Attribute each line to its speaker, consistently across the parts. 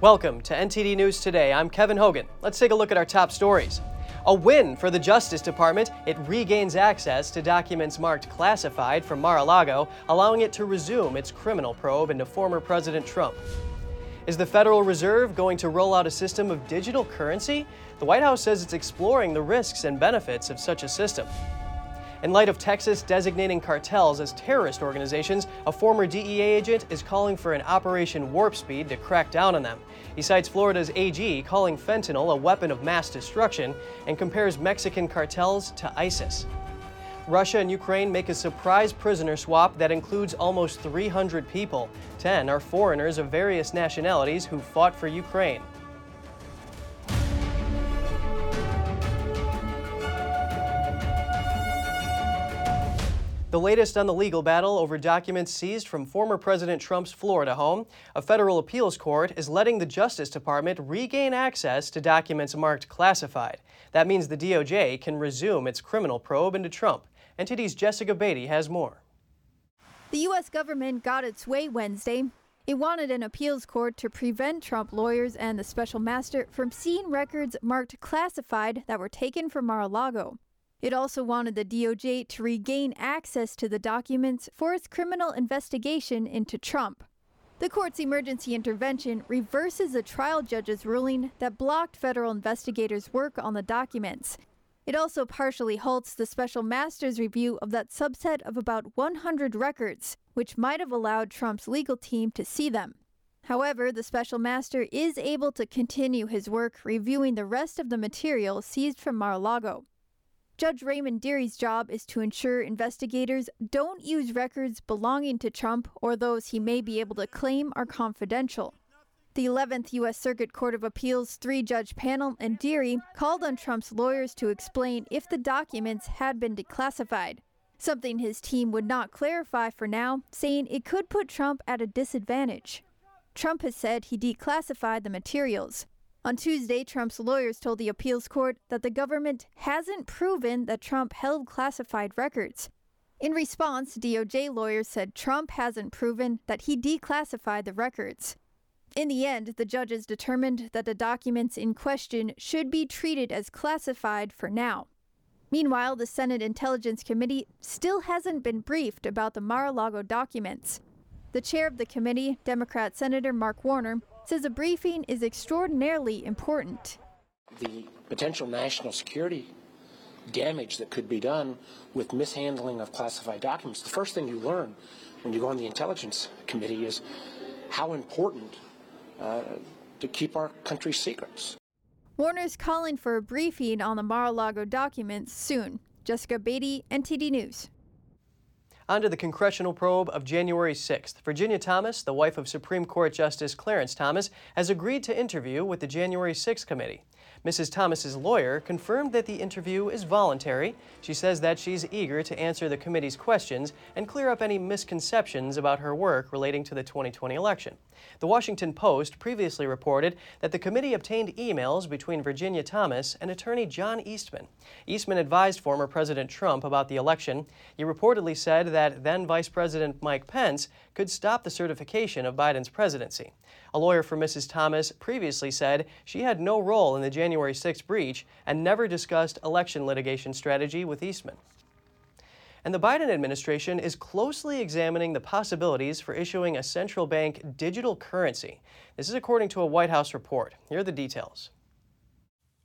Speaker 1: Welcome to NTD News Today. I'm Kevin Hogan. Let's take a look at our top stories. A win for the Justice Department. It regains access to documents marked classified from Mar a Lago, allowing it to resume its criminal probe into former President Trump. Is the Federal Reserve going to roll out a system of digital currency? The White House says it's exploring the risks and benefits of such a system. In light of Texas designating cartels as terrorist organizations, a former DEA agent is calling for an Operation Warp Speed to crack down on them. He cites Florida's AG calling fentanyl a weapon of mass destruction and compares Mexican cartels to ISIS. Russia and Ukraine make a surprise prisoner swap that includes almost 300 people. 10 are foreigners of various nationalities who fought for Ukraine. The latest on the legal battle over documents seized from former President Trump's Florida home. A federal appeals court is letting the Justice Department regain access to documents marked classified. That means the DOJ can resume its criminal probe into Trump. NTD's Jessica Beatty has more.
Speaker 2: The U.S. government got its way Wednesday. It wanted an appeals court to prevent Trump lawyers and the special master from seeing records marked classified that were taken from Mar a Lago. It also wanted the DOJ to regain access to the documents for its criminal investigation into Trump. The court's emergency intervention reverses a trial judge's ruling that blocked federal investigators' work on the documents. It also partially halts the special master's review of that subset of about 100 records, which might have allowed Trump's legal team to see them. However, the special master is able to continue his work reviewing the rest of the material seized from Mar a Lago. Judge Raymond Dearie's job is to ensure investigators don't use records belonging to Trump or those he may be able to claim are confidential. The 11th U.S. Circuit Court of Appeals three judge panel and Dearie called on Trump's lawyers to explain if the documents had been declassified, something his team would not clarify for now, saying it could put Trump at a disadvantage. Trump has said he declassified the materials. On Tuesday, Trump's lawyers told the appeals court that the government hasn't proven that Trump held classified records. In response, DOJ lawyers said Trump hasn't proven that he declassified the records. In the end, the judges determined that the documents in question should be treated as classified for now. Meanwhile, the Senate Intelligence Committee still hasn't been briefed about the Mar a Lago documents. The chair of the committee, Democrat Senator Mark Warner, says a briefing is extraordinarily important.
Speaker 3: The potential national security damage that could be done with mishandling of classified documents. The first thing you learn when you go on the Intelligence Committee is how important uh, to keep our country's secrets.
Speaker 2: Warner's calling for a briefing on the Mar a Lago documents soon. Jessica Beatty, NTD News.
Speaker 1: On to the congressional probe of January 6th. Virginia Thomas, the wife of Supreme Court Justice Clarence Thomas, has agreed to interview with the January 6th committee. Mrs. Thomas's lawyer confirmed that the interview is voluntary. She says that she's eager to answer the committee's questions and clear up any misconceptions about her work relating to the 2020 election. The Washington Post previously reported that the committee obtained emails between Virginia Thomas and attorney John Eastman. Eastman advised former President Trump about the election. He reportedly said that then Vice President Mike Pence could stop the certification of Biden's presidency. A lawyer for Mrs. Thomas previously said she had no role in the January 6 breach and never discussed election litigation strategy with Eastman. And the Biden administration is closely examining the possibilities for issuing a central bank digital currency. This is according to a White House report. Here are the details.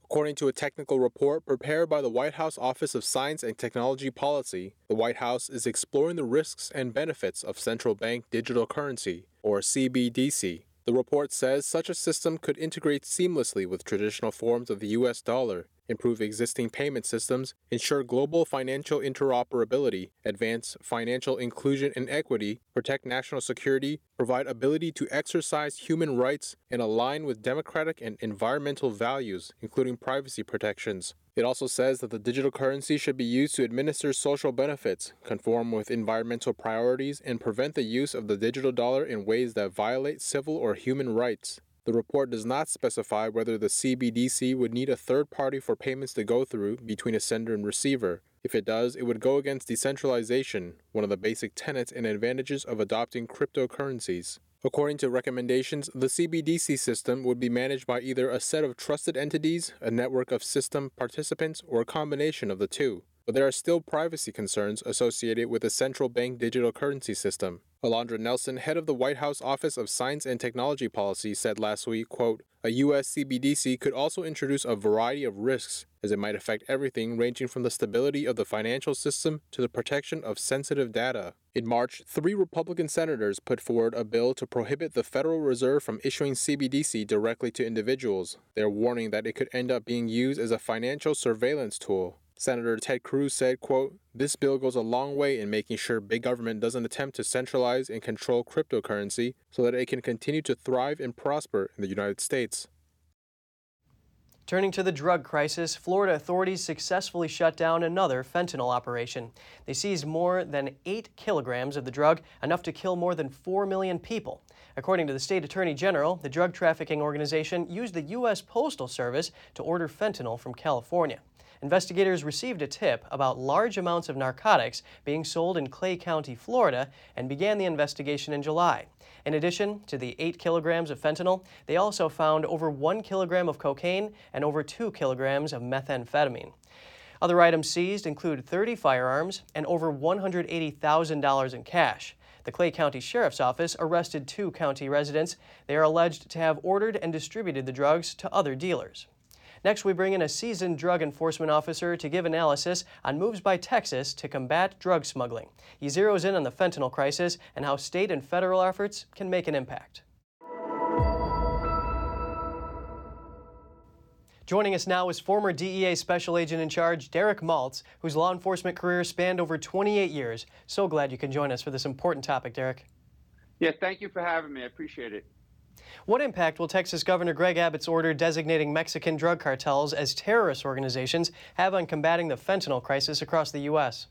Speaker 4: According to a technical report prepared by the White House Office of Science and Technology Policy, the White House is exploring the risks and benefits of central bank digital currency, or CBDC. The report says such a system could integrate seamlessly with traditional forms of the US dollar, improve existing payment systems, ensure global financial interoperability, advance financial inclusion and equity, protect national security, provide ability to exercise human rights, and align with democratic and environmental values, including privacy protections. It also says that the digital currency should be used to administer social benefits, conform with environmental priorities, and prevent the use of the digital dollar in ways that violate civil or human rights. The report does not specify whether the CBDC would need a third party for payments to go through between a sender and receiver. If it does, it would go against decentralization, one of the basic tenets and advantages of adopting cryptocurrencies. According to recommendations, the CBDC system would be managed by either a set of trusted entities, a network of system participants, or a combination of the two. But there are still privacy concerns associated with the central bank digital currency system. Alondra Nelson, head of the White House Office of Science and Technology Policy, said last week, quote, a U.S. CBDC could also introduce a variety of risks, as it might affect everything ranging from the stability of the financial system to the protection of sensitive data. In March, three Republican senators put forward a bill to prohibit the Federal Reserve from issuing CBDC directly to individuals. They're warning that it could end up being used as a financial surveillance tool. Senator Ted Cruz said, quote, This bill goes a long way in making sure big government doesn't attempt to centralize and control cryptocurrency so that it can continue to thrive and prosper in the United States.
Speaker 1: Turning to the drug crisis, Florida authorities successfully shut down another fentanyl operation. They seized more than 8 kilograms of the drug, enough to kill more than 4 million people. According to the state attorney general, the drug trafficking organization used the U.S. Postal Service to order fentanyl from California. Investigators received a tip about large amounts of narcotics being sold in Clay County, Florida, and began the investigation in July. In addition to the 8 kilograms of fentanyl, they also found over 1 kilogram of cocaine and over 2 kilograms of methamphetamine. Other items seized include 30 firearms and over $180,000 in cash. The Clay County Sheriff's Office arrested two county residents. They are alleged to have ordered and distributed the drugs to other dealers. Next, we bring in a seasoned drug enforcement officer to give analysis on moves by Texas to combat drug smuggling. He zeroes in on the fentanyl crisis and how state and federal efforts can make an impact. Joining us now is former DEA Special Agent in Charge Derek Maltz, whose law enforcement career spanned over 28 years. So glad you can join us for this important topic, Derek.
Speaker 5: Yeah, thank you for having me. I appreciate it.
Speaker 1: What impact will Texas Governor Greg Abbott's order designating Mexican drug cartels as terrorist organizations have on combating the fentanyl crisis across the U.S.?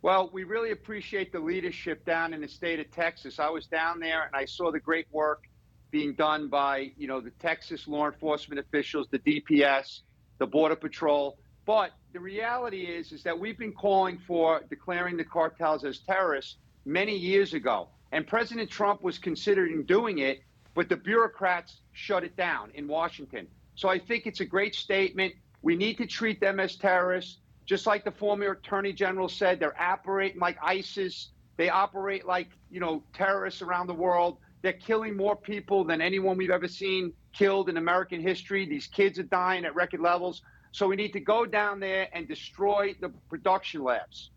Speaker 5: Well, we really appreciate the leadership down in the state of Texas. I was down there and I saw the great work being done by, you know, the Texas law enforcement officials, the DPS, the Border Patrol. But the reality is, is that we've been calling for declaring the cartels as terrorists many years ago. And President Trump was considering doing it but the bureaucrats shut it down in Washington. So I think it's a great statement. We need to treat them as terrorists. Just like the former attorney general said, they're operating like ISIS. They operate like, you know, terrorists around the world. They're killing more people than anyone we've ever seen killed in American history. These kids are dying at record levels. So we need to go down there and destroy the production labs.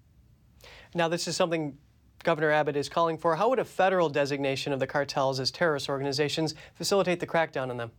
Speaker 1: Now, this is something Governor Abbott is calling for. How would a federal designation of the cartels as terrorist organizations facilitate the crackdown on them?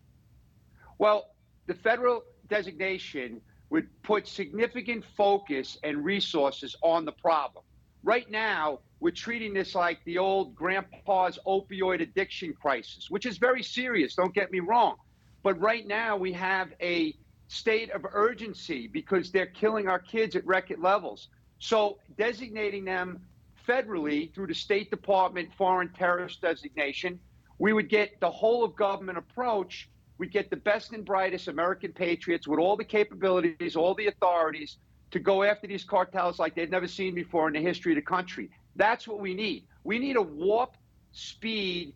Speaker 5: Well, the federal designation would put significant focus and resources on the problem. Right now, we're treating this like the old grandpa's opioid addiction crisis, which is very serious, don't get me wrong. But right now, we have a state of urgency because they're killing our kids at record levels. So designating them federally through the State Department foreign terrorist designation. We would get the whole of government approach. We'd get the best and brightest American patriots with all the capabilities, all the authorities to go after these cartels like they've never seen before in the history of the country. That's what we need. We need a warp speed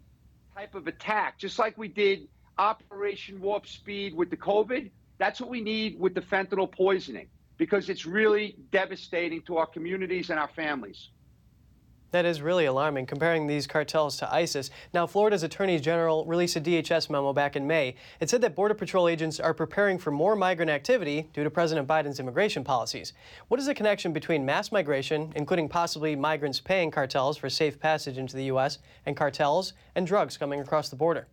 Speaker 5: type of attack, just like we did Operation Warp Speed with the COVID. That's what we need with the fentanyl poisoning because it's really devastating to our communities and our families.
Speaker 1: That is really alarming, comparing these cartels to ISIS. Now, Florida's Attorney General released a DHS memo back in May. It said that Border Patrol agents are preparing for more migrant activity due to President Biden's immigration policies. What is the connection between mass migration, including possibly migrants paying cartels for safe passage into the U.S., and cartels and drugs coming across the border?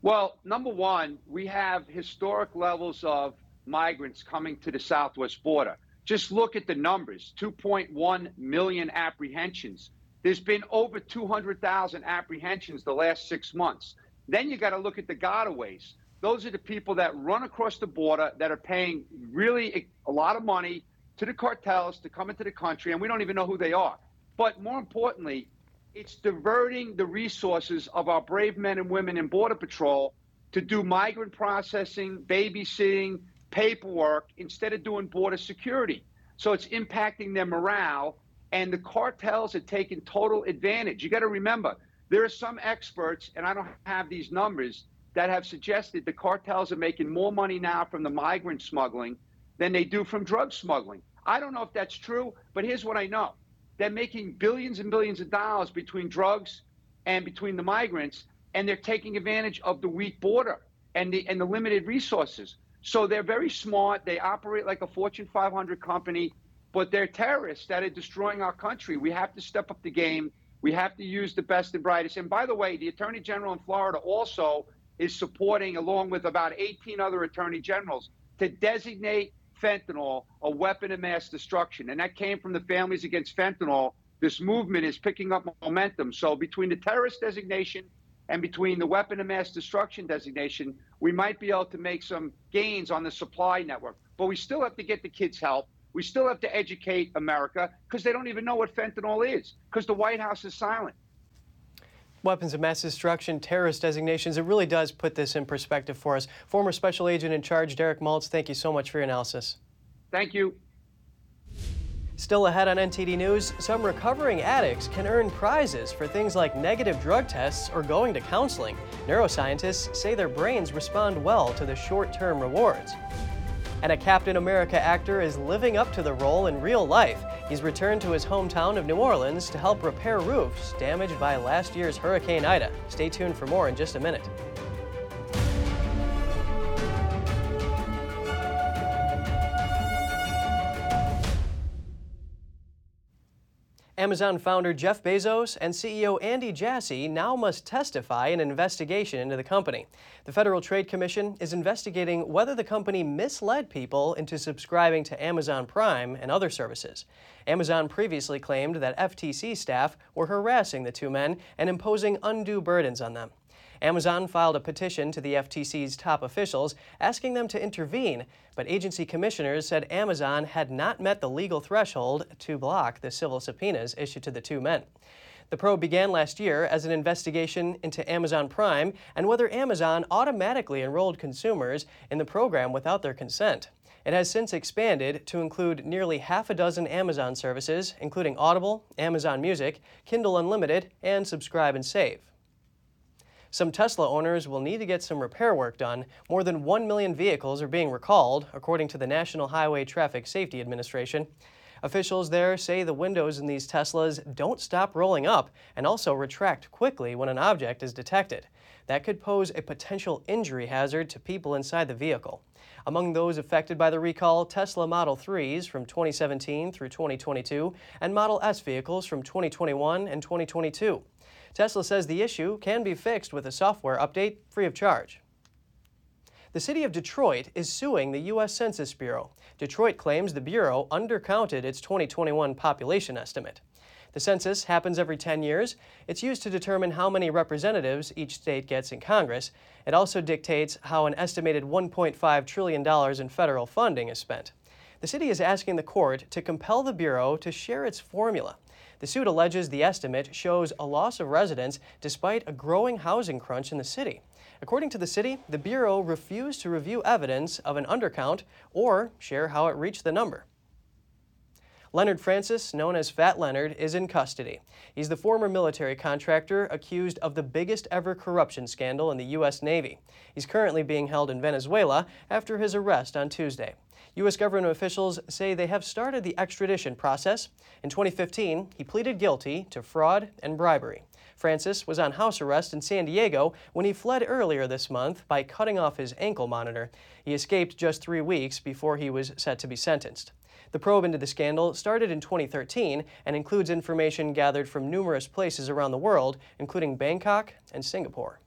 Speaker 5: Well, number one, we have historic levels of migrants coming to the southwest border. Just look at the numbers 2.1 million apprehensions there's been over 200,000 apprehensions the last six months. Then you got to look at the gotaways. Those are the people that run across the border that are paying really a lot of money to the cartels to come into the country, and we don't even know who they are. But more importantly, it's diverting the resources of our brave men and women in Border Patrol to do migrant processing, babysitting, paperwork instead of doing border security. So it's impacting their morale and the cartels are taking total advantage. You got to remember, There are some experts, and I don't have these numbers, that have suggested the cartels are making more money now from the migrant smuggling than they do from drug smuggling. I don't know if that's true, but here's what I know. They're making billions and billions of dollars between drugs and between the migrants, and they're taking advantage of the weak border and the and the limited resources. So they're very smart. They operate like a Fortune 500 company, but they're terrorists that are destroying our country. We have to step up the game. We have to use the best and brightest. And by the way, the Attorney General in Florida also is supporting, along with about 18 other attorney generals, to designate fentanyl a weapon of mass destruction. And that came from the Families Against Fentanyl. This movement is picking up momentum. So between the terrorist designation and between the weapon of mass destruction designation, we might be able to make some gains on the supply network. But we still have to get the kids help. We still have to educate America because they don't even know what fentanyl is because the White House is silent
Speaker 1: weapons of mass destruction, terrorist designations. It really does put this in perspective for us. Former Special Agent in Charge Derek Maltz, thank you so much for your analysis.
Speaker 5: Thank you.
Speaker 1: Still ahead on NTD News, some recovering addicts can earn prizes for things like negative drug tests or going to counseling. Neuroscientists say their brains respond well to the short term rewards. And a Captain America actor is living up to the role in real life. He's returned to his hometown of New Orleans to help repair roofs damaged by last year's Hurricane Ida. Stay tuned for more in just a minute. Amazon founder Jeff Bezos and CEO Andy Jassy now must testify in an investigation into the company. The Federal Trade Commission is investigating whether the company misled people into subscribing to Amazon Prime and other services. Amazon previously claimed that FTC staff were harassing the two men and imposing undue burdens on them. Amazon filed a petition to the FTC's top officials asking them to intervene, but agency commissioners said Amazon had not met the legal threshold to block the civil subpoenas issued to the two men. The probe began last year as an investigation into Amazon Prime and whether Amazon automatically enrolled consumers in the program without their consent. It has since expanded to include nearly half a dozen Amazon services, including Audible, Amazon Music, Kindle Unlimited, and Subscribe and Save. Some Tesla owners will need to get some repair work done. More than 1 million vehicles are being recalled, according to the National Highway Traffic Safety Administration. Officials there say the windows in these Teslas don't stop rolling up and also retract quickly when an object is detected. That could pose a potential injury hazard to people inside the vehicle. Among those affected by the recall, Tesla Model 3s from 2017 through 2022 and Model S vehicles from 2021 and 2022. Tesla says the issue can be fixed with a software update free of charge. The city of Detroit is suing the U.S. Census Bureau. Detroit claims the Bureau undercounted its 2021 population estimate. The census happens every 10 years. It's used to determine how many representatives each state gets in Congress. It also dictates how an estimated $1.5 trillion in federal funding is spent. The city is asking the court to compel the Bureau to share its formula. The suit alleges the estimate shows a loss of residents despite a growing housing crunch in the city. According to the city, the Bureau refused to review evidence of an undercount or share how it reached the number. Leonard Francis, known as Fat Leonard, is in custody. He's the former military contractor accused of the biggest ever corruption scandal in the U.S. Navy. He's currently being held in Venezuela after his arrest on Tuesday. U.S. government officials say they have started the extradition process. In 2015, he pleaded guilty to fraud and bribery. Francis was on house arrest in San Diego when he fled earlier this month by cutting off his ankle monitor. He escaped just three weeks before he was set to be sentenced. The probe into the scandal started in 2013 and includes information gathered from numerous places around the world, including Bangkok and Singapore.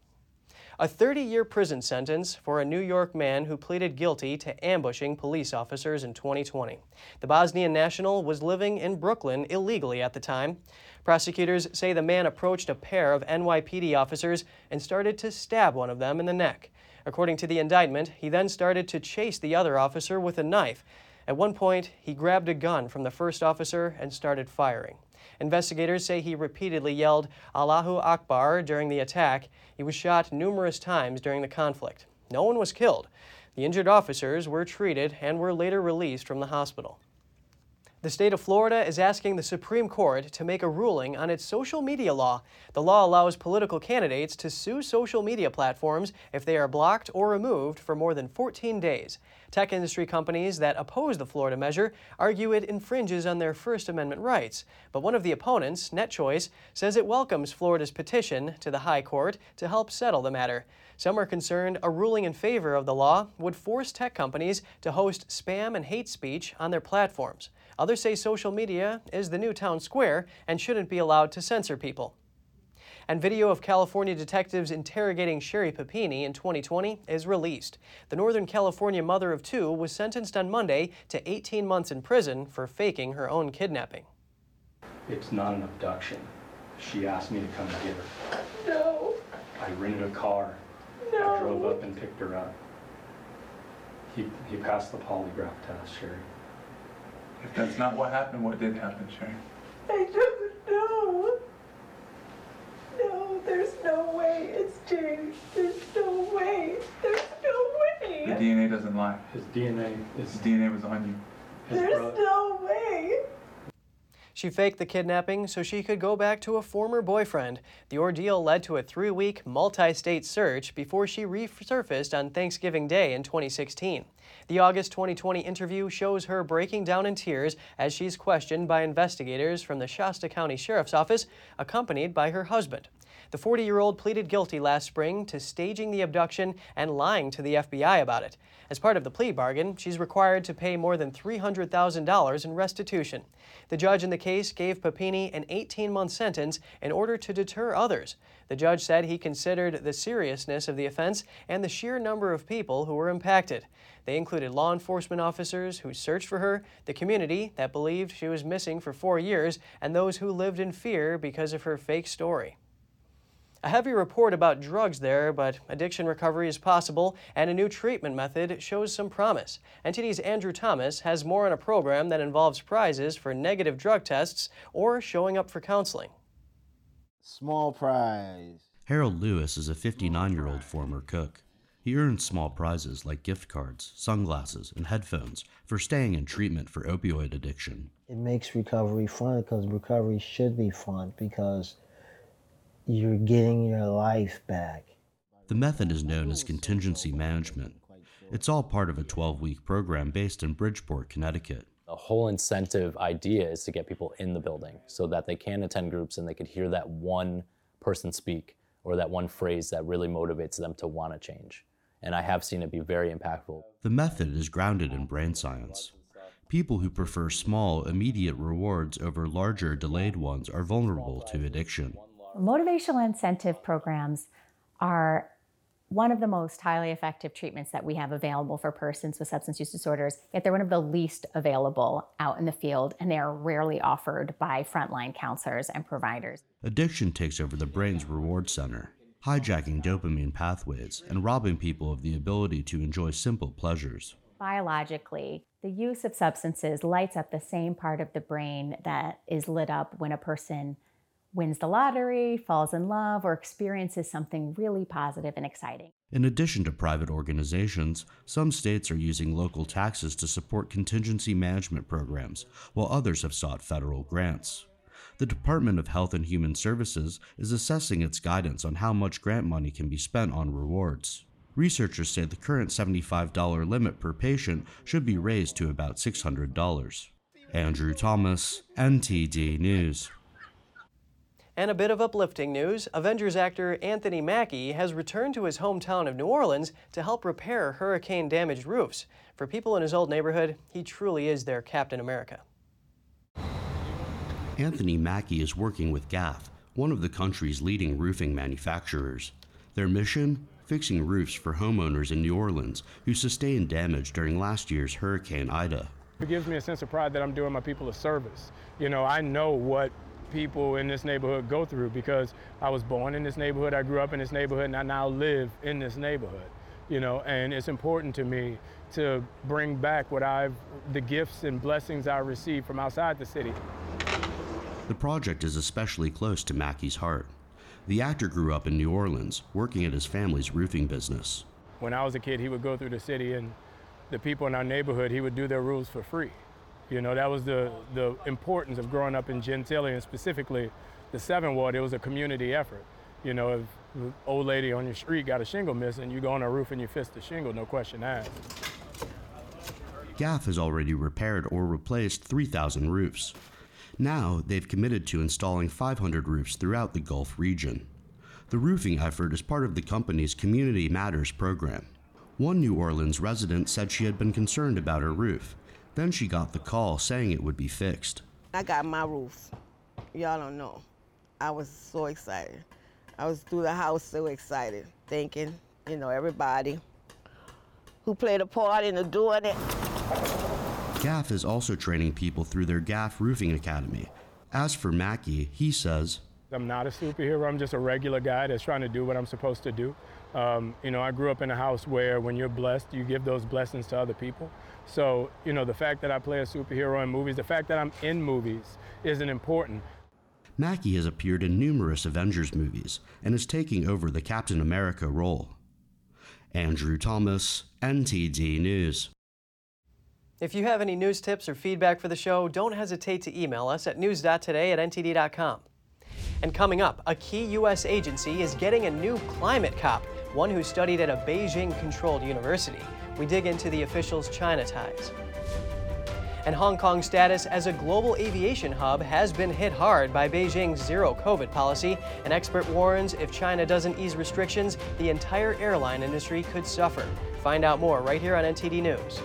Speaker 1: A 30 year prison sentence for a New York man who pleaded guilty to ambushing police officers in 2020. The Bosnian national was living in Brooklyn illegally at the time. Prosecutors say the man approached a pair of NYPD officers and started to stab one of them in the neck. According to the indictment, he then started to chase the other officer with a knife. At one point, he grabbed a gun from the first officer and started firing. Investigators say he repeatedly yelled Allahu Akbar during the attack. He was shot numerous times during the conflict. No one was killed. The injured officers were treated and were later released from the hospital. The state of Florida is asking the Supreme Court to make a ruling on its social media law. The law allows political candidates to sue social media platforms if they are blocked or removed for more than 14 days. Tech industry companies that oppose the Florida measure argue it infringes on their First Amendment rights. But one of the opponents, NetChoice, says it welcomes Florida's petition to the High Court to help settle the matter. Some are concerned a ruling in favor of the law would force tech companies to host spam and hate speech on their platforms. Others say social media is the new town square and shouldn't be allowed to censor people. And video of California detectives interrogating Sherri Papini in 2020 is released. The Northern California mother of two was sentenced on Monday to 18 months in prison for faking her own kidnapping.
Speaker 6: It's not an abduction. She asked me to come get her.
Speaker 7: No.
Speaker 6: I rented a car.
Speaker 7: No.
Speaker 6: I drove up and picked her up. He, he passed the polygraph test, Sherri.
Speaker 8: If that's not what happened, what did happen, Sherri?
Speaker 7: I don't know. No, there's no way. It's James. There's no way. There's no way. The.
Speaker 8: DNA doesn't lie.
Speaker 6: His DNA
Speaker 8: His DNA was on you.
Speaker 6: his
Speaker 7: There's
Speaker 6: brother.
Speaker 7: no way.
Speaker 1: She faked the kidnapping so she could go back to a former boyfriend. The ordeal led to a three week, multi state search before she resurfaced on Thanksgiving Day in 2016. The August 2020 interview shows her breaking down in tears as she's questioned by investigators from the Shasta County Sheriff's Office, accompanied by her husband. The 40 year old pleaded guilty last spring to staging the abduction and lying to the FBI about it. As part of the plea bargain, she's required to pay more than $300,000 in restitution. The judge in the case gave Papini an 18 month sentence in order to deter others. The judge said he considered the seriousness of the offense and the sheer number of people who were impacted. They included law enforcement officers who searched for her, the community that believed she was missing for four years, and those who lived in fear because of her fake story. A heavy report about drugs there, but addiction recovery is possible, and a new treatment method shows some promise. NTD's Andrew Thomas has more on a program that involves prizes for negative drug tests or showing up for counseling.
Speaker 9: Small prize.
Speaker 10: Harold Lewis is a 59 year old former cook. He earns small prizes like gift cards, sunglasses, and headphones for staying in treatment for opioid addiction.
Speaker 9: It makes recovery fun because recovery should be fun because you're getting your life back.
Speaker 10: The method is known as contingency management. It's all part of a 12 week program based in Bridgeport, Connecticut.
Speaker 11: The whole incentive idea is to get people in the building so that they can attend groups and they could hear that one person speak or that one phrase that really motivates them to want to change. And I have seen it be very impactful.
Speaker 10: The method is grounded in brain science. People who prefer small, immediate rewards over larger, delayed ones are vulnerable to addiction.
Speaker 12: Motivational incentive programs are one of the most highly effective treatments that we have available for persons with substance use disorders, yet they're one of the least available out in the field, and they are rarely offered by frontline counselors and providers.
Speaker 10: Addiction takes over the brain's reward center, hijacking dopamine pathways and robbing people of the ability to enjoy simple pleasures.
Speaker 12: Biologically, the use of substances lights up the same part of the brain that is lit up when a person wins the lottery, falls in love, or experiences something really positive and exciting.
Speaker 10: In addition to private organizations, some states are using local taxes to support contingency management programs, while others have sought federal grants. The Department of Health and Human Services is assessing its guidance on how much grant money can be spent on rewards. Researchers say the current $75 limit per patient should be raised to about $600. Andrew Thomas, NTD News.
Speaker 1: And a bit of uplifting news Avengers actor Anthony Mackie has returned to his hometown of New Orleans to help repair hurricane damaged roofs. For people in his old neighborhood, he truly is their Captain America.
Speaker 10: Anthony Mackie is working with GAF, one of the country's leading roofing manufacturers. Their mission? Fixing roofs for homeowners in New Orleans who sustained damage during last year's Hurricane Ida.
Speaker 13: It gives me a sense of pride that I'm doing my people a service. You know, I know what people in this neighborhood go through because I was born in this neighborhood, I grew up in this neighborhood, and I now live in this neighborhood. You know, and it's important to me to bring back what I've, the gifts and blessings I received from outside the city.
Speaker 10: The project is especially close to Mackie's heart. The actor grew up in New Orleans, working at his family's roofing business.
Speaker 13: When I was a kid, he would go through the city and the people in our neighborhood, he would do their roofs for free. You know, that was the, the importance of growing up in Gentilly and specifically the 7 Ward. It was a community effort. You know, if an old lady on your street got a shingle missing, you go on a roof and you fix the shingle, no question asked.
Speaker 10: GAF has already repaired or replaced 3,000 roofs. Now, they've committed to installing 500 roofs throughout the Gulf region. The roofing effort is part of the company's Community Matters program. One New Orleans resident said she had been concerned about her roof. Then she got the call saying it would be fixed.
Speaker 14: I got my roof. Y'all don't know. I was so excited. I was through the house so excited, thinking, you know, everybody who played a part in the doing it.
Speaker 10: GAF is also training people through their GAF Roofing Academy. As for Mackie, he says,
Speaker 13: I'm not a superhero. I'm just a regular guy that's trying to do what I'm supposed to do. Um, you know, I grew up in a house where when you're blessed, you give those blessings to other people. So, you know, the fact that I play a superhero in movies, the fact that I'm in movies isn't important.
Speaker 10: Mackie has appeared in numerous Avengers movies and is taking over the Captain America role. Andrew Thomas, NTD News.
Speaker 1: If you have any news tips or feedback for the show, don't hesitate to email us at news.today at ntd.com. And coming up, a key U.S. agency is getting a new climate cop, one who studied at a Beijing controlled university. We dig into the officials' China ties. And Hong Kong's status as a global aviation hub has been hit hard by Beijing's zero COVID policy. An expert warns if China doesn't ease restrictions, the entire airline industry could suffer. Find out more right here on NTD News.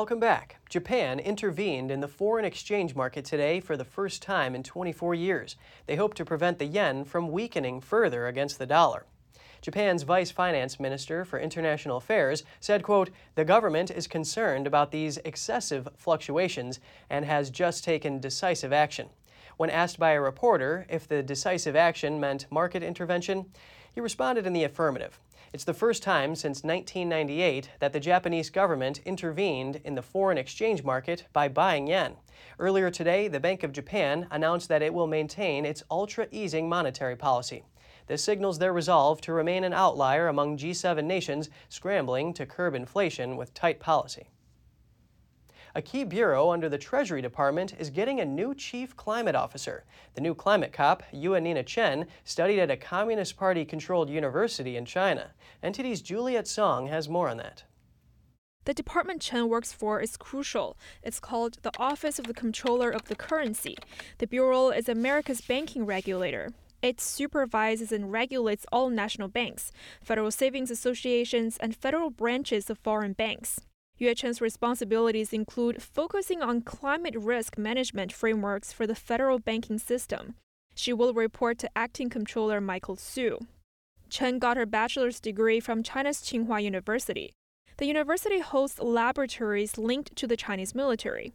Speaker 1: Welcome back. Japan intervened in the foreign exchange market today for the first time in 24 years. They hope to prevent the yen from weakening further against the dollar. Japan's vice finance minister for international affairs said, quote, "The government is concerned about these excessive fluctuations and has just taken decisive action." When asked by a reporter if the decisive action meant market intervention, he responded in the affirmative. It's the first time since 1998 that the Japanese government intervened in the foreign exchange market by buying yen. Earlier today, the Bank of Japan announced that it will maintain its ultra easing monetary policy. This signals their resolve to remain an outlier among G7 nations scrambling to curb inflation with tight policy. A key bureau under the Treasury Department is getting a new chief climate officer. The new climate cop, Yuanina Chen, studied at a Communist Party controlled university in China. NTD's Juliet Song has more on that.
Speaker 15: The department Chen works for is crucial. It's called the Office of the Comptroller of the Currency. The bureau is America's banking regulator. It supervises and regulates all national banks, federal savings associations, and federal branches of foreign banks. Yue Chen's responsibilities include focusing on climate risk management frameworks for the federal banking system. She will report to acting comptroller Michael Hsu. Chen got her bachelor's degree from China's Tsinghua University. The university hosts laboratories linked to the Chinese military.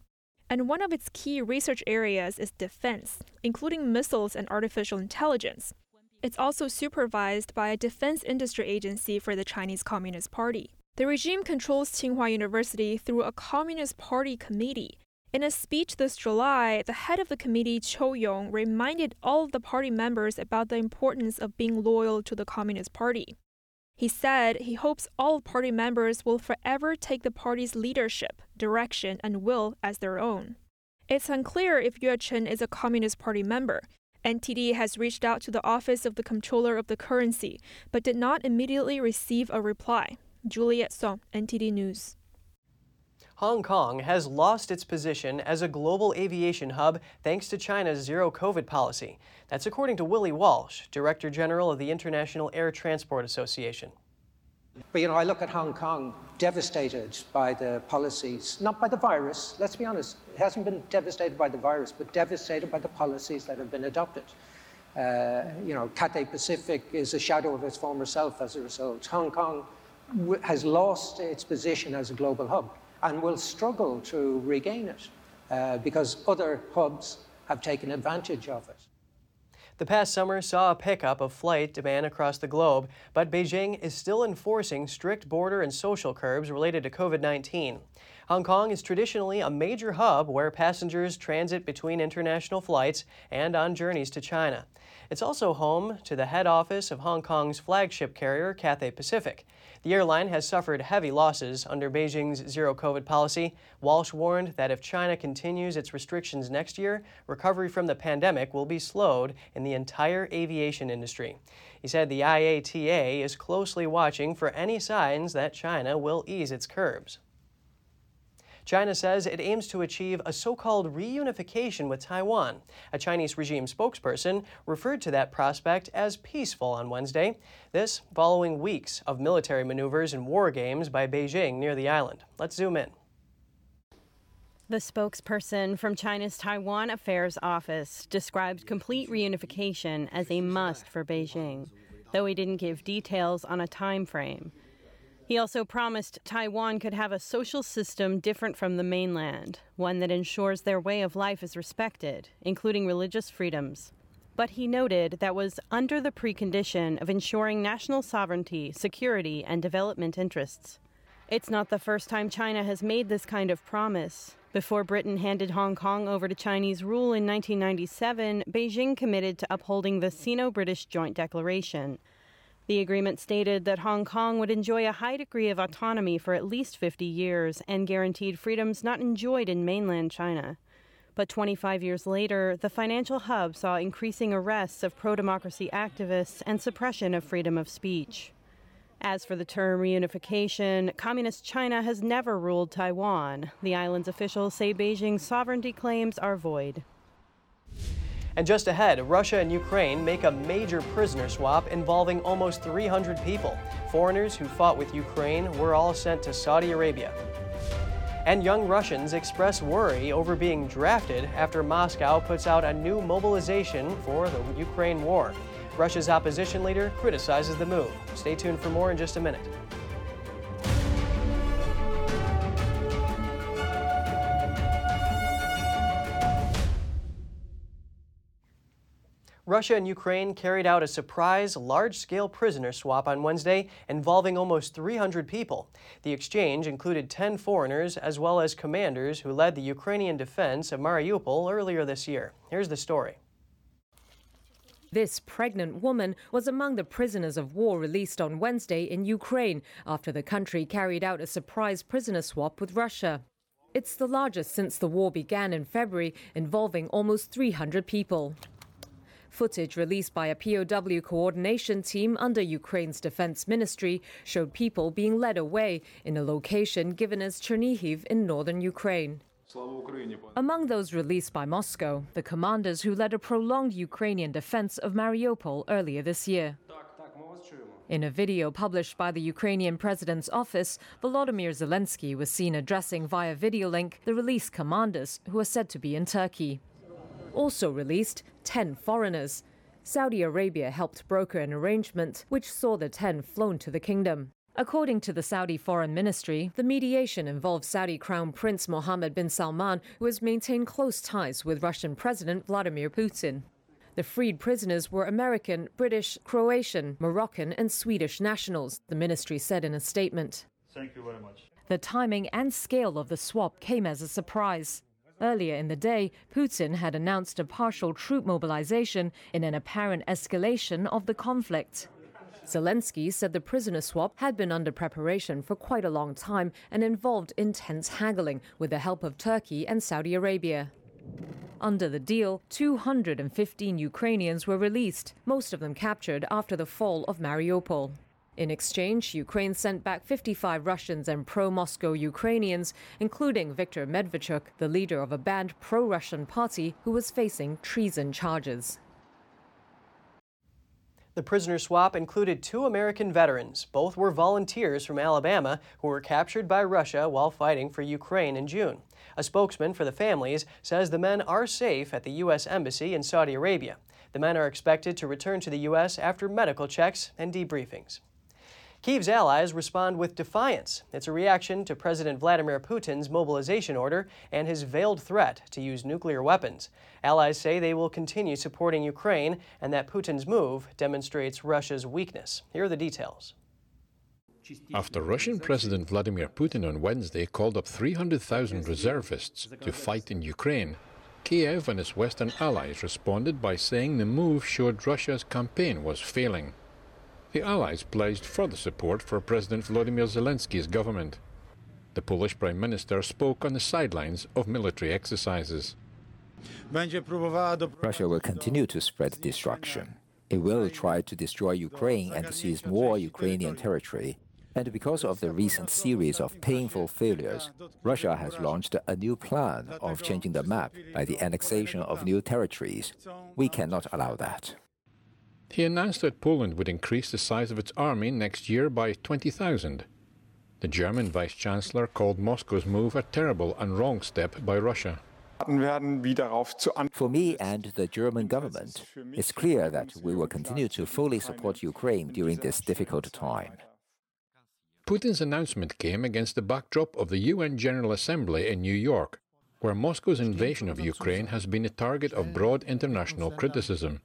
Speaker 15: And one of its key research areas is defense, including missiles and artificial intelligence. It's also supervised by a defense industry agency for the Chinese Communist Party. The regime controls Tsinghua University through a Communist Party committee. In a speech this July, the head of the committee, Qiu Yong, reminded all of the party members about the importance of being loyal to the Communist Party. He said he hopes all party members will forever take the party's leadership, direction, and will as their own. It's unclear if Yue Chen is a Communist Party member. NTD has reached out to the Office of the Comptroller of the Currency, but did not immediately receive a reply. Juliet Song, NTD News.
Speaker 1: Hong Kong has lost its position as a global aviation hub thanks to China's zero COVID policy. That's according to Willie Walsh, Director General of the International Air Transport Association.
Speaker 16: But you know, I look at Hong Kong devastated by the policies, not by the virus, let's be honest, it hasn't been devastated by the virus, but devastated by the policies that have been adopted. Uh, you know, Cathay Pacific is a shadow of its former self as a result. Hong Kong has lost its position as a global hub and will struggle to regain it uh, because other hubs have taken advantage of it.
Speaker 1: The past summer saw a pickup of flight demand across the globe, but Beijing is still enforcing strict border and social curbs related to COVID 19. Hong Kong is traditionally a major hub where passengers transit between international flights and on journeys to China. It's also home to the head office of Hong Kong's flagship carrier, Cathay Pacific. The airline has suffered heavy losses under Beijing's zero COVID policy. Walsh warned that if China continues its restrictions next year, recovery from the pandemic will be slowed in the entire aviation industry. He said the IATA is closely watching for any signs that China will ease its curbs. China says it aims to achieve a so called reunification with Taiwan. A Chinese regime spokesperson referred to that prospect as peaceful on Wednesday. This following weeks of military maneuvers and war games by Beijing near the island. Let's zoom in.
Speaker 17: The spokesperson from China's Taiwan Affairs Office described complete reunification as a must for Beijing, though he didn't give details on a time frame. He also promised Taiwan could have a social system different from the mainland, one that ensures their way of life is respected, including religious freedoms. But he noted that was under the precondition of ensuring national sovereignty, security, and development interests. It's not the first time China has made this kind of promise. Before Britain handed Hong Kong over to Chinese rule in 1997, Beijing committed to upholding the Sino British Joint Declaration. The agreement stated that Hong Kong would enjoy a high degree of autonomy for at least 50 years and guaranteed freedoms not enjoyed in mainland China. But 25 years later, the financial hub saw increasing arrests of pro democracy activists and suppression of freedom of speech. As for the term reunification, Communist China has never ruled Taiwan. The island's officials say Beijing's sovereignty claims are void.
Speaker 1: And just ahead, Russia and Ukraine make a major prisoner swap involving almost 300 people. Foreigners who fought with Ukraine were all sent to Saudi Arabia. And young Russians express worry over being drafted after Moscow puts out a new mobilization for the Ukraine war. Russia's opposition leader criticizes the move. Stay tuned for more in just a minute. Russia and Ukraine carried out a surprise, large scale prisoner swap on Wednesday involving almost 300 people. The exchange included 10 foreigners as well as commanders who led the Ukrainian defense of Mariupol earlier this year. Here's the story.
Speaker 18: This pregnant woman was among the prisoners of war released on Wednesday in Ukraine after the country carried out a surprise prisoner swap with Russia. It's the largest since the war began in February, involving almost 300 people. Footage released by a POW coordination team under Ukraine's defense ministry showed people being led away in a location given as Chernihiv in northern Ukraine. Among those released by Moscow, the commanders who led a prolonged Ukrainian defense of Mariupol earlier this year. In a video published by the Ukrainian president's office, Volodymyr Zelensky was seen addressing via video link the released commanders who are said to be in Turkey. Also released, 10 foreigners. Saudi Arabia helped broker an arrangement which saw the 10 flown to the kingdom. According to the Saudi Foreign Ministry, the mediation involved Saudi Crown Prince Mohammed bin Salman, who has maintained close ties with Russian President Vladimir Putin. The freed prisoners were American, British, Croatian, Moroccan, and Swedish nationals, the ministry said in a statement.
Speaker 19: Thank you very much.
Speaker 18: The timing and scale of the swap came as a surprise. Earlier in the day, Putin had announced a partial troop mobilization in an apparent escalation of the conflict. Zelensky said the prisoner swap had been under preparation for quite a long time and involved intense haggling with the help of Turkey and Saudi Arabia. Under the deal, 215 Ukrainians were released, most of them captured after the fall of Mariupol. In exchange, Ukraine sent back 55 Russians and pro Moscow Ukrainians, including Viktor Medvedchuk, the leader of a banned pro Russian party who was facing treason charges.
Speaker 1: The prisoner swap included two American veterans. Both were volunteers from Alabama who were captured by Russia while fighting for Ukraine in June. A spokesman for the families says the men are safe at the U.S. Embassy in Saudi Arabia. The men are expected to return to the U.S. after medical checks and debriefings. Kyiv's allies respond with defiance. It's a reaction to President Vladimir Putin's mobilization order and his veiled threat to use nuclear weapons. Allies say they will continue supporting Ukraine and that Putin's move demonstrates Russia's weakness. Here are the details.
Speaker 19: After Russian President Vladimir Putin on Wednesday called up 300,000 reservists to fight in Ukraine, Kiev and its Western allies responded by saying the move showed Russia's campaign was failing. The allies pledged further support for President Volodymyr Zelensky's government. The Polish Prime Minister spoke on the sidelines of military exercises.
Speaker 20: Russia will continue to spread destruction. It will try to destroy Ukraine and seize more Ukrainian territory and because of the recent series of painful failures, Russia has launched a new plan of changing the map by the annexation of new territories. We cannot allow that.
Speaker 19: He announced that Poland would increase the size of its army next year by 20,000. The German vice chancellor called Moscow's move a terrible and wrong step by Russia.
Speaker 20: For me and the German government, it's clear that we will continue to fully support Ukraine during this difficult time.
Speaker 19: Putin's announcement came against the backdrop of the UN General Assembly in New York, where Moscow's invasion of Ukraine has been a target of broad international criticism.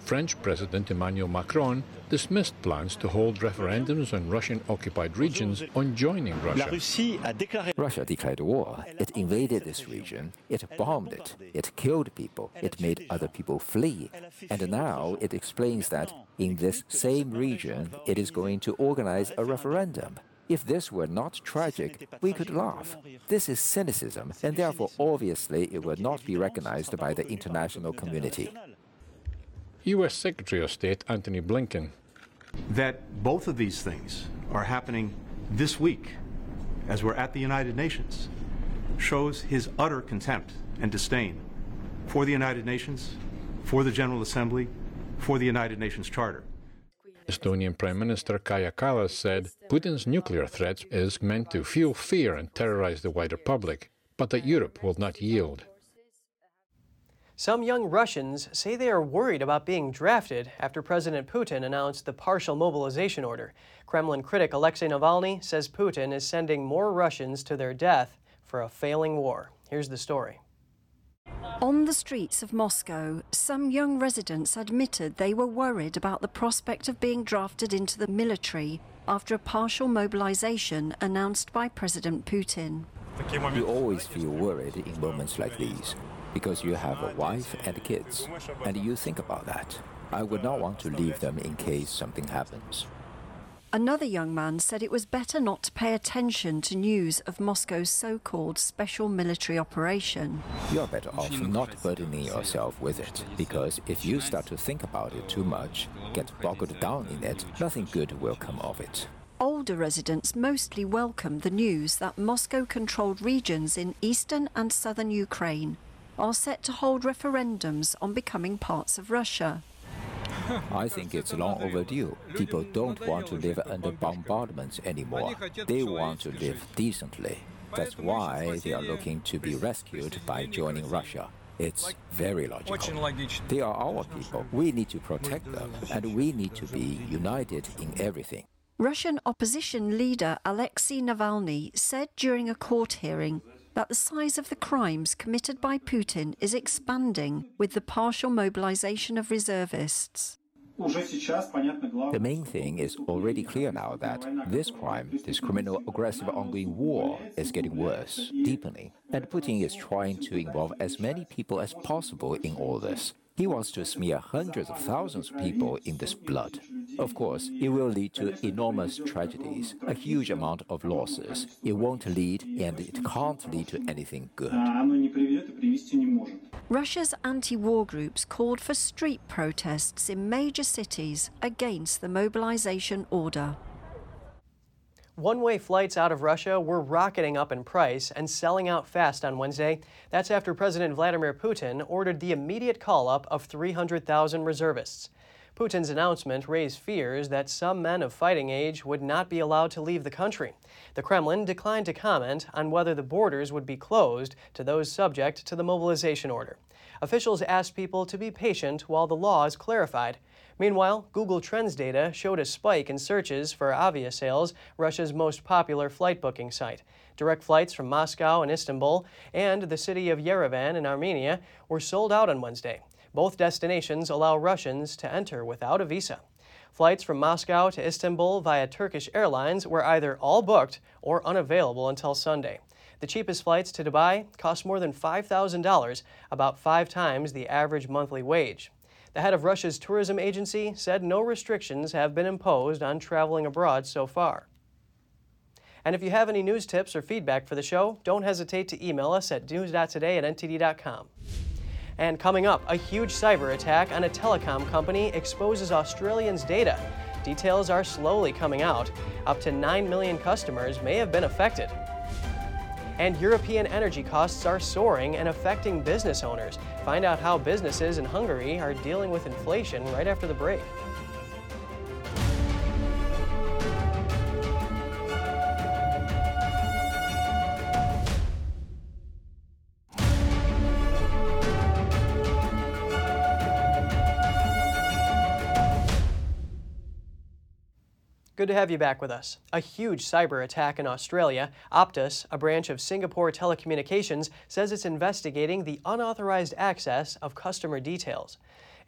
Speaker 19: French President Emmanuel Macron dismissed plans to hold referendums on Russian occupied regions on joining Russia.
Speaker 20: Russia declared war. It invaded this region. It bombed it. It killed people. It made other people flee. And now it explains that in this same region, it is going to organize a referendum. If this were not tragic, we could laugh. This is cynicism, and therefore, obviously, it will not be recognized by the international community.
Speaker 19: U.S. Secretary of State Antony Blinken.
Speaker 21: That both of these things are happening this week as we're at the United Nations shows his utter contempt and disdain for the United Nations, for the General Assembly, for the United Nations Charter.
Speaker 19: Estonian Prime Minister Kaja Kallas said Putin's nuclear threat is meant to fuel fear and terrorize the wider public, but that Europe will not yield.
Speaker 1: Some young Russians say they are worried about being drafted after President Putin announced the partial mobilization order. Kremlin critic Alexei Navalny says Putin is sending more Russians to their death for a failing war. Here's the story.
Speaker 22: On the streets of Moscow, some young residents admitted they were worried about the prospect of being drafted into the military after a partial mobilization announced by President Putin.
Speaker 20: You always feel worried in moments like these because you have a wife and kids, and you think about that. I would not want to leave them in case something happens.
Speaker 22: Another young man said it was better not to pay attention to news of Moscow's so called special military operation.
Speaker 20: You're better off not burdening yourself with it, because if you start to think about it too much, get bogged down in it, nothing good will come of it.
Speaker 22: Older residents mostly welcomed the news that Moscow controlled regions in eastern and southern Ukraine are set to hold referendums on becoming parts of Russia.
Speaker 20: I think it's long overdue. People don't want to live under bombardments anymore. They want to live decently. That's why they are looking to be rescued by joining Russia. It's very logical. They are our people. We need to protect them, and we need to be united in everything.
Speaker 22: Russian opposition leader Alexei Navalny said during a court hearing that the size of the crimes committed by Putin is expanding with the partial mobilization of reservists.
Speaker 20: The main thing is already clear now that this crime, this criminal aggressive ongoing war, is getting worse, deepening. And Putin is trying to involve as many people as possible in all this. He wants to smear hundreds of thousands of people in this blood. Of course, it will lead to enormous tragedies, a huge amount of losses. It won't lead, and it can't lead to anything good.
Speaker 22: Russia's anti war groups called for street protests in major cities against the mobilization order.
Speaker 1: One way flights out of Russia were rocketing up in price and selling out fast on Wednesday. That's after President Vladimir Putin ordered the immediate call up of 300,000 reservists. Putin's announcement raised fears that some men of fighting age would not be allowed to leave the country. The Kremlin declined to comment on whether the borders would be closed to those subject to the mobilization order. Officials asked people to be patient while the law is clarified. Meanwhile, Google Trends data showed a spike in searches for Aviasales, Russia's most popular flight booking site. Direct flights from Moscow and Istanbul and the city of Yerevan in Armenia were sold out on Wednesday. Both destinations allow Russians to enter without a visa. Flights from Moscow to Istanbul via Turkish Airlines were either all booked or unavailable until Sunday. The cheapest flights to Dubai cost more than $5,000, about five times the average monthly wage. The head of Russia's tourism agency said no restrictions have been imposed on traveling abroad so far. And if you have any news tips or feedback for the show, don't hesitate to email us at news.today at ntd.com. And coming up, a huge cyber attack on a telecom company exposes Australians' data. Details are slowly coming out. Up to 9 million customers may have been affected. And European energy costs are soaring and affecting business owners. Find out how businesses in Hungary are dealing with inflation right after the break. Good to have you back with us. A huge cyber attack in Australia. Optus, a branch of Singapore Telecommunications, says it's investigating the unauthorized access of customer details.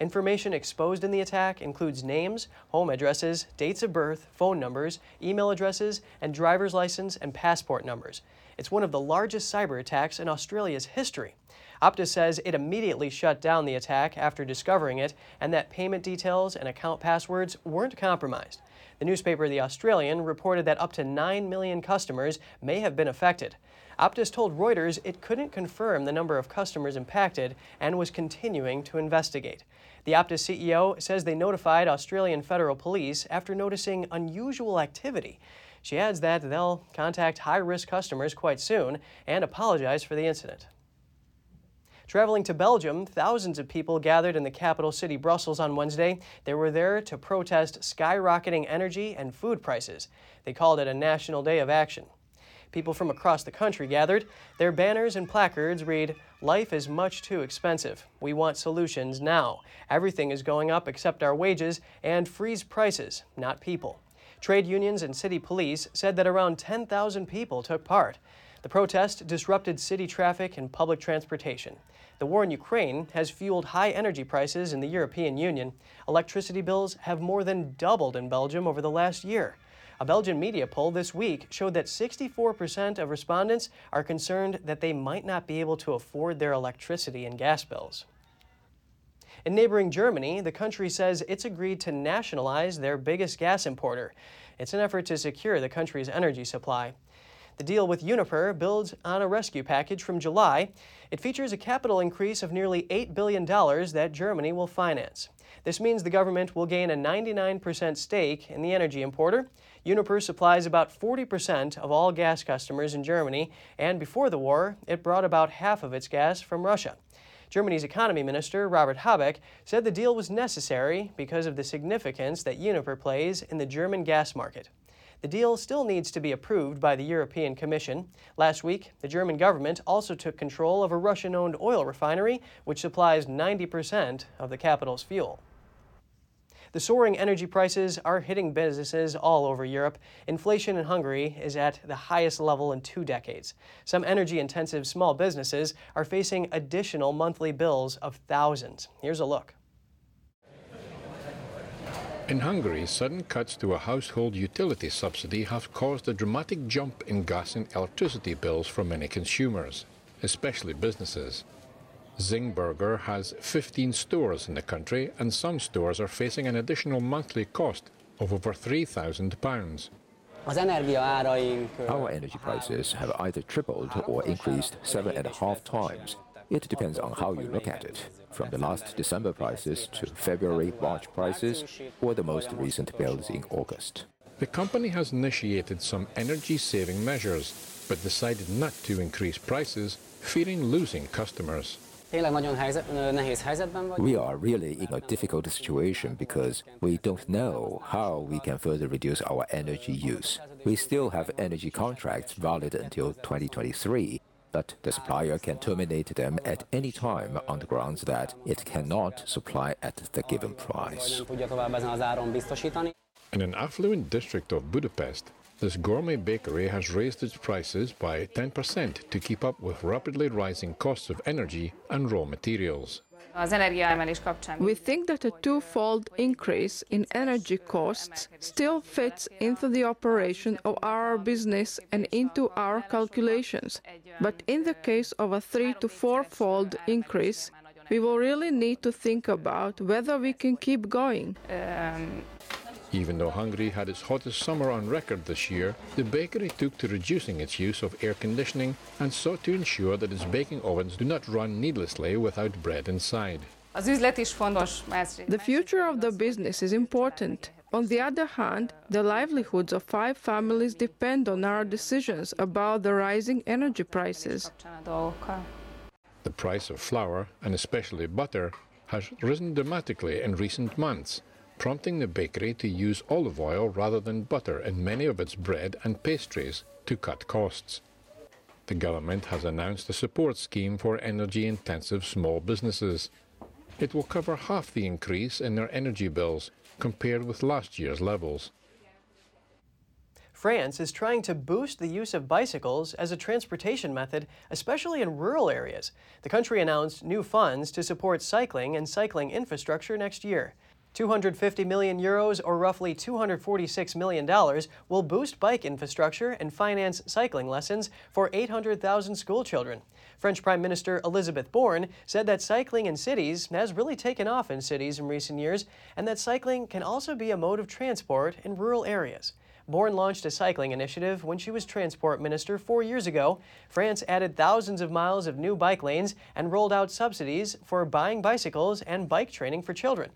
Speaker 1: Information exposed in the attack includes names, home addresses, dates of birth, phone numbers, email addresses, and driver's license and passport numbers. It's one of the largest cyber attacks in Australia's history. Optus says it immediately shut down the attack after discovering it and that payment details and account passwords weren't compromised. The newspaper The Australian reported that up to 9 million customers may have been affected. Optus told Reuters it couldn't confirm the number of customers impacted and was continuing to investigate. The Optus CEO says they notified Australian Federal Police after noticing unusual activity. She adds that they'll contact high risk customers quite soon and apologize for the incident. Traveling to Belgium, thousands of people gathered in the capital city Brussels on Wednesday. They were there to protest skyrocketing energy and food prices. They called it a national day of action. People from across the country gathered. Their banners and placards read, Life is much too expensive. We want solutions now. Everything is going up except our wages, and freeze prices, not people. Trade unions and city police said that around 10,000 people took part. The protest disrupted city traffic and public transportation. The war in Ukraine has fueled high energy prices in the European Union. Electricity bills have more than doubled in Belgium over the last year. A Belgian media poll this week showed that 64% of respondents are concerned that they might not be able to afford their electricity and gas bills. In neighboring Germany, the country says it's agreed to nationalize their biggest gas importer. It's an effort to secure the country's energy supply. The deal with Uniper builds on a rescue package from July. It features a capital increase of nearly $8 billion that Germany will finance. This means the government will gain a 99% stake in the energy importer. Uniper supplies about 40% of all gas customers in Germany, and before the war, it brought about half of its gas from Russia. Germany's economy minister, Robert Habeck, said the deal was necessary because of the significance that Uniper plays in the German gas market. The deal still needs to be approved by the European Commission. Last week, the German government also took control of a Russian owned oil refinery, which supplies 90% of the capital's fuel. The soaring energy prices are hitting businesses all over Europe. Inflation in Hungary is at the highest level in two decades. Some energy intensive small businesses are facing additional monthly bills of thousands. Here's a look.
Speaker 19: In Hungary, sudden cuts to a household utility subsidy have caused a dramatic jump in gas and electricity bills for many consumers, especially businesses. Zingburger has 15 stores in the country, and some stores are facing an additional monthly cost of over £3,000.
Speaker 20: Our energy prices have either tripled or increased seven and a half times. It depends on how you look at it, from the last December prices to February, March prices, or the most recent bills in August.
Speaker 19: The company has initiated some energy saving measures, but decided not to increase prices, fearing losing customers.
Speaker 20: We are really in a difficult situation because we don't know how we can further reduce our energy use. We still have energy contracts valid until 2023, but the supplier can terminate them at any time on the grounds that it cannot supply at the given price.
Speaker 19: In an affluent district of Budapest, this gourmet bakery has raised its prices by 10% to keep up with rapidly rising costs of energy and raw materials.
Speaker 23: We think that a twofold increase in energy costs still fits into the operation of our business and into our calculations. But in the case of a three to fourfold increase, we will really need to think about whether we can keep going.
Speaker 19: Even though Hungary had its hottest summer on record this year, the bakery took to reducing its use of air conditioning and sought to ensure that its baking ovens do not run needlessly without bread inside.
Speaker 23: The future of the business is important. On the other hand, the livelihoods of five families depend on our decisions about the rising energy prices.
Speaker 19: The price of flour, and especially butter, has risen dramatically in recent months, prompting the bakery to use olive oil rather than butter in many of its bread and pastries to cut costs. The government has announced a support scheme for energy intensive small businesses. It will cover half the increase in their energy bills compared with last year's levels.
Speaker 1: France is trying to boost the use of bicycles as a transportation method, especially in rural areas. The country announced new funds to support cycling and cycling infrastructure next year. 250 million euros, or roughly $246 million, will boost bike infrastructure and finance cycling lessons for 800,000 schoolchildren. French Prime Minister Elizabeth Borne said that cycling in cities has really taken off in cities in recent years, and that cycling can also be a mode of transport in rural areas. Borne launched a cycling initiative when she was transport minister four years ago. France added thousands of miles of new bike lanes and rolled out subsidies for buying bicycles and bike training for children.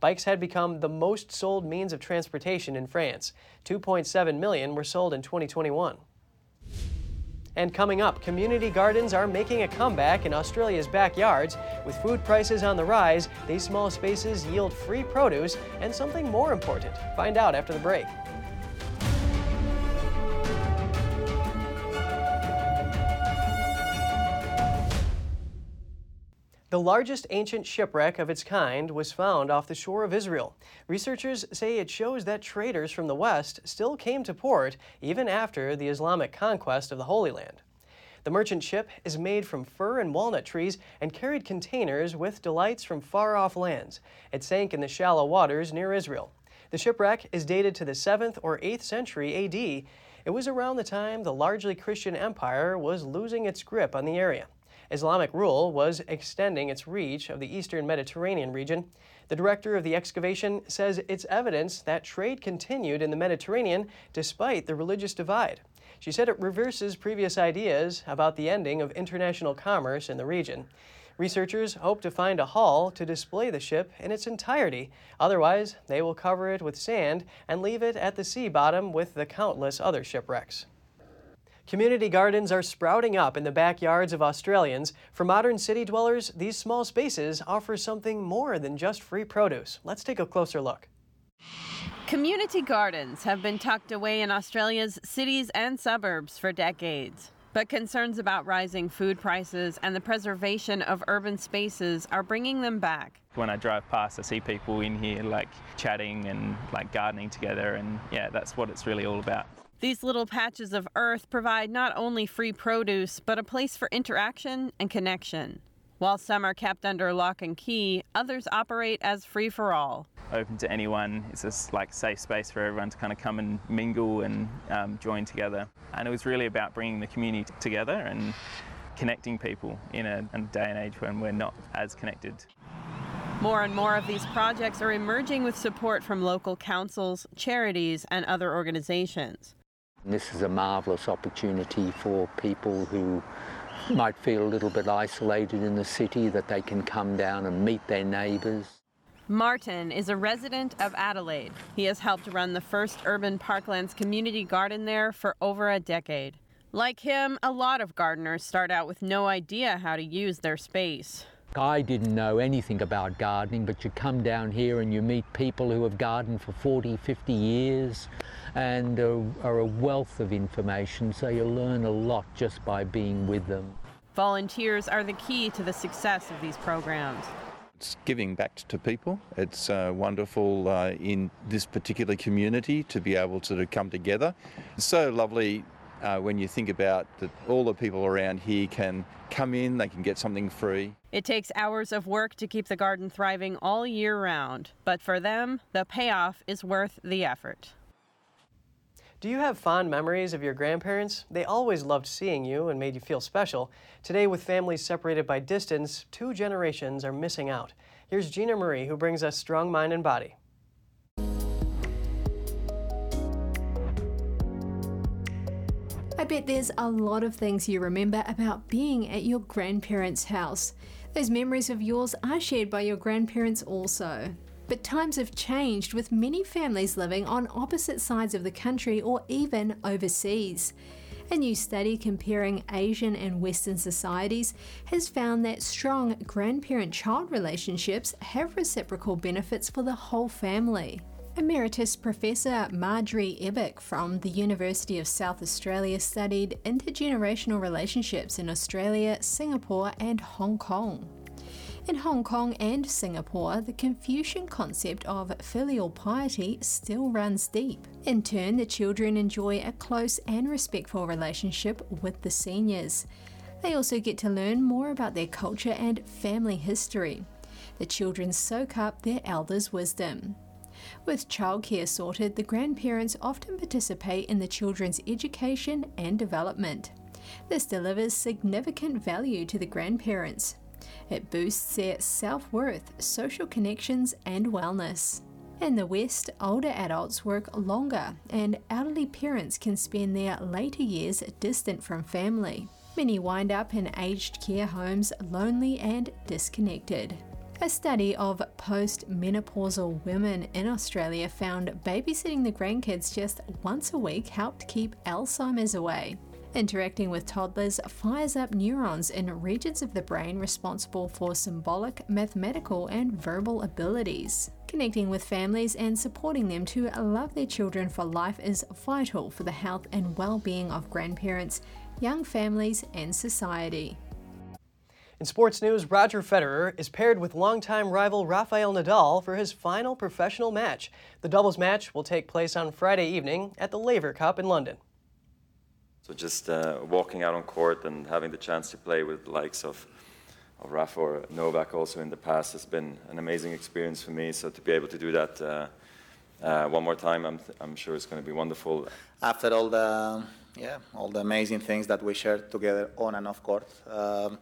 Speaker 1: Bikes had become the most sold means of transportation in France. 2.7 million were sold in 2021. And coming up, community gardens are making a comeback in Australia's backyards. With food prices on the rise, these small spaces yield free produce and something more important. Find out after the break. The largest ancient shipwreck of its kind was found off the shore of Israel. Researchers say it shows that traders from the West still came to port even after the Islamic conquest of the Holy Land. The merchant ship is made from fir and walnut trees and carried containers with delights from far off lands. It sank in the shallow waters near Israel. The shipwreck is dated to the 7th or 8th century AD. It was around the time the largely Christian empire was losing its grip on the area. Islamic rule was extending its reach of the eastern Mediterranean region. The director of the excavation says it's evidence that trade continued in the Mediterranean despite the religious divide. She said it reverses previous ideas about the ending of international commerce in the region. Researchers hope to find a hull to display the ship in its entirety. Otherwise, they will cover it with sand and leave it at the sea bottom with the countless other shipwrecks. Community gardens are sprouting up in the backyards of Australians. For modern city dwellers, these small spaces offer something more than just free produce. Let's take a closer look.
Speaker 17: Community gardens have been tucked away in Australia's cities and suburbs for decades. But concerns about rising food prices and the preservation of urban spaces are bringing them back.
Speaker 24: When I drive past, I see people in here like chatting and like gardening together, and yeah, that's what it's really all about.
Speaker 17: These little patches of earth provide not only free produce, but a place for interaction and connection. While some are kept under lock and key, others operate as free for all.
Speaker 24: Open to anyone. It's just like safe space for everyone to kind of come and mingle and um, join together. And it was really about bringing the community together and connecting people in a, in a day and age when we're not as connected.
Speaker 17: More and more of these projects are emerging with support from local councils, charities, and other organizations.
Speaker 25: This is a marvellous opportunity for people who might feel a little bit isolated in the city that they can come down and meet their neighbours.
Speaker 17: Martin is a resident of Adelaide. He has helped run the first urban parklands community garden there for over a decade. Like him, a lot of gardeners start out with no idea how to use their space.
Speaker 25: I didn't know anything about gardening, but you come down here and you meet people who have gardened for 40, 50 years and are, are a wealth of information, so you learn a lot just by being with them.
Speaker 17: Volunteers are the key to the success of these programs.
Speaker 26: It's giving back to people. It's uh, wonderful uh, in this particular community to be able to, to come together. It's so lovely uh, when you think about that all the people around here can come in, they can get something free.
Speaker 17: It takes hours of work to keep the garden thriving all year round, but for them, the payoff is worth the effort.
Speaker 1: Do you have fond memories of your grandparents? They always loved seeing you and made you feel special. Today, with families separated by distance, two generations are missing out. Here's Gina Marie, who brings us Strong Mind and Body.
Speaker 27: I bet there's a lot of things you remember about being at your grandparents' house. Those memories of yours are shared by your grandparents also. But times have changed with many families living on opposite sides of the country or even overseas. A new study comparing Asian and Western societies has found that strong grandparent child relationships have reciprocal benefits for the whole family. Emeritus Professor Marjorie Ebbeck from the University of South Australia studied intergenerational relationships in Australia, Singapore, and Hong Kong. In Hong Kong and Singapore, the Confucian concept of filial piety still runs deep. In turn, the children enjoy a close and respectful relationship with the seniors. They also get to learn more about their culture and family history. The children soak up their elders' wisdom. With childcare sorted, the grandparents often participate in the children's education and development. This delivers significant value to the grandparents. It boosts their self worth, social connections, and wellness. In the West, older adults work longer, and elderly parents can spend their later years distant from family. Many wind up in aged care homes lonely and disconnected. A study of post-menopausal women in Australia found babysitting the grandkids just once a week helped keep Alzheimer's away. Interacting with toddlers fires up neurons in regions of the brain responsible for symbolic, mathematical, and verbal abilities. Connecting with families and supporting them to love their children for life is vital for the health and well being of grandparents, young families, and society.
Speaker 1: In sports news, Roger Federer is paired with longtime rival Rafael Nadal for his final professional match. The doubles match will take place on Friday evening at the Laver Cup in London.
Speaker 28: So just uh, walking out on court and having the chance to play with the likes of, of Rafa or Novak also in the past has been an amazing experience for me. So to be able to do that uh, uh, one more time, I'm, I'm sure it's going to be wonderful.
Speaker 29: After all the yeah all the amazing things that we shared together on and off court. Um,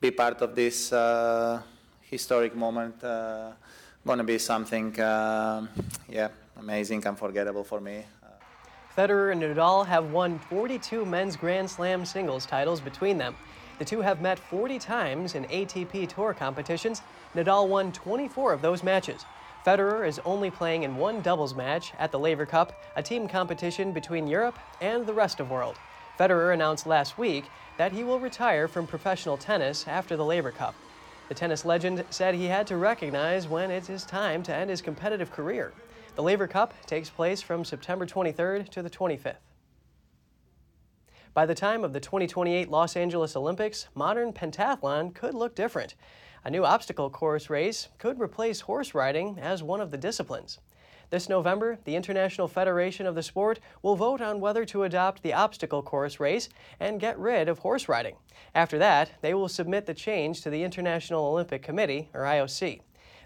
Speaker 29: be part of this uh, historic moment. Uh, going to be something, uh, yeah, amazing, unforgettable for me.
Speaker 1: Federer and Nadal have won 42 men's Grand Slam singles titles between them. The two have met 40 times in ATP Tour competitions. Nadal won 24 of those matches. Federer is only playing in one doubles match at the Laver Cup, a team competition between Europe and the rest of the world. Federer announced last week that he will retire from professional tennis after the Laver Cup. The tennis legend said he had to recognize when it is time to end his competitive career. The Laver Cup takes place from September 23rd to the 25th. By the time of the 2028 Los Angeles Olympics, modern pentathlon could look different. A new obstacle course race could replace horse riding as one of the disciplines. This November, the International Federation of the Sport will vote on whether to adopt the obstacle course race and get rid of horse riding. After that, they will submit the change to the International Olympic Committee, or IOC.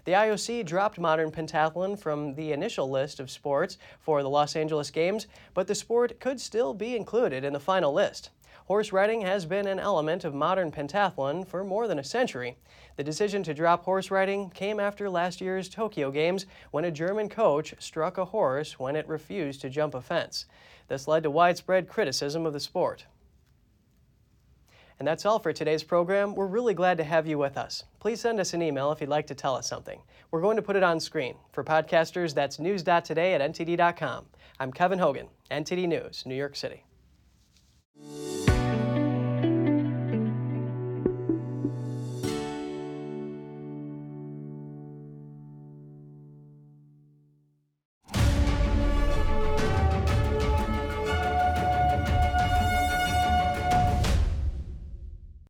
Speaker 1: The IOC dropped modern pentathlon from the initial list of sports for the Los Angeles Games, but the sport could still be included in the final list. Horse riding has been an element of modern pentathlon for more than a century. The decision to drop horse riding came after last year's Tokyo Games when a German coach struck a horse when it refused to jump a fence. This led to widespread criticism of the sport. And that's all for today's program. We're really glad to have you with us. Please send us an email if you'd like to tell us something. We're going to put it on screen. For podcasters, that's news.today at ntd.com. I'm Kevin Hogan, NTD News, New York City.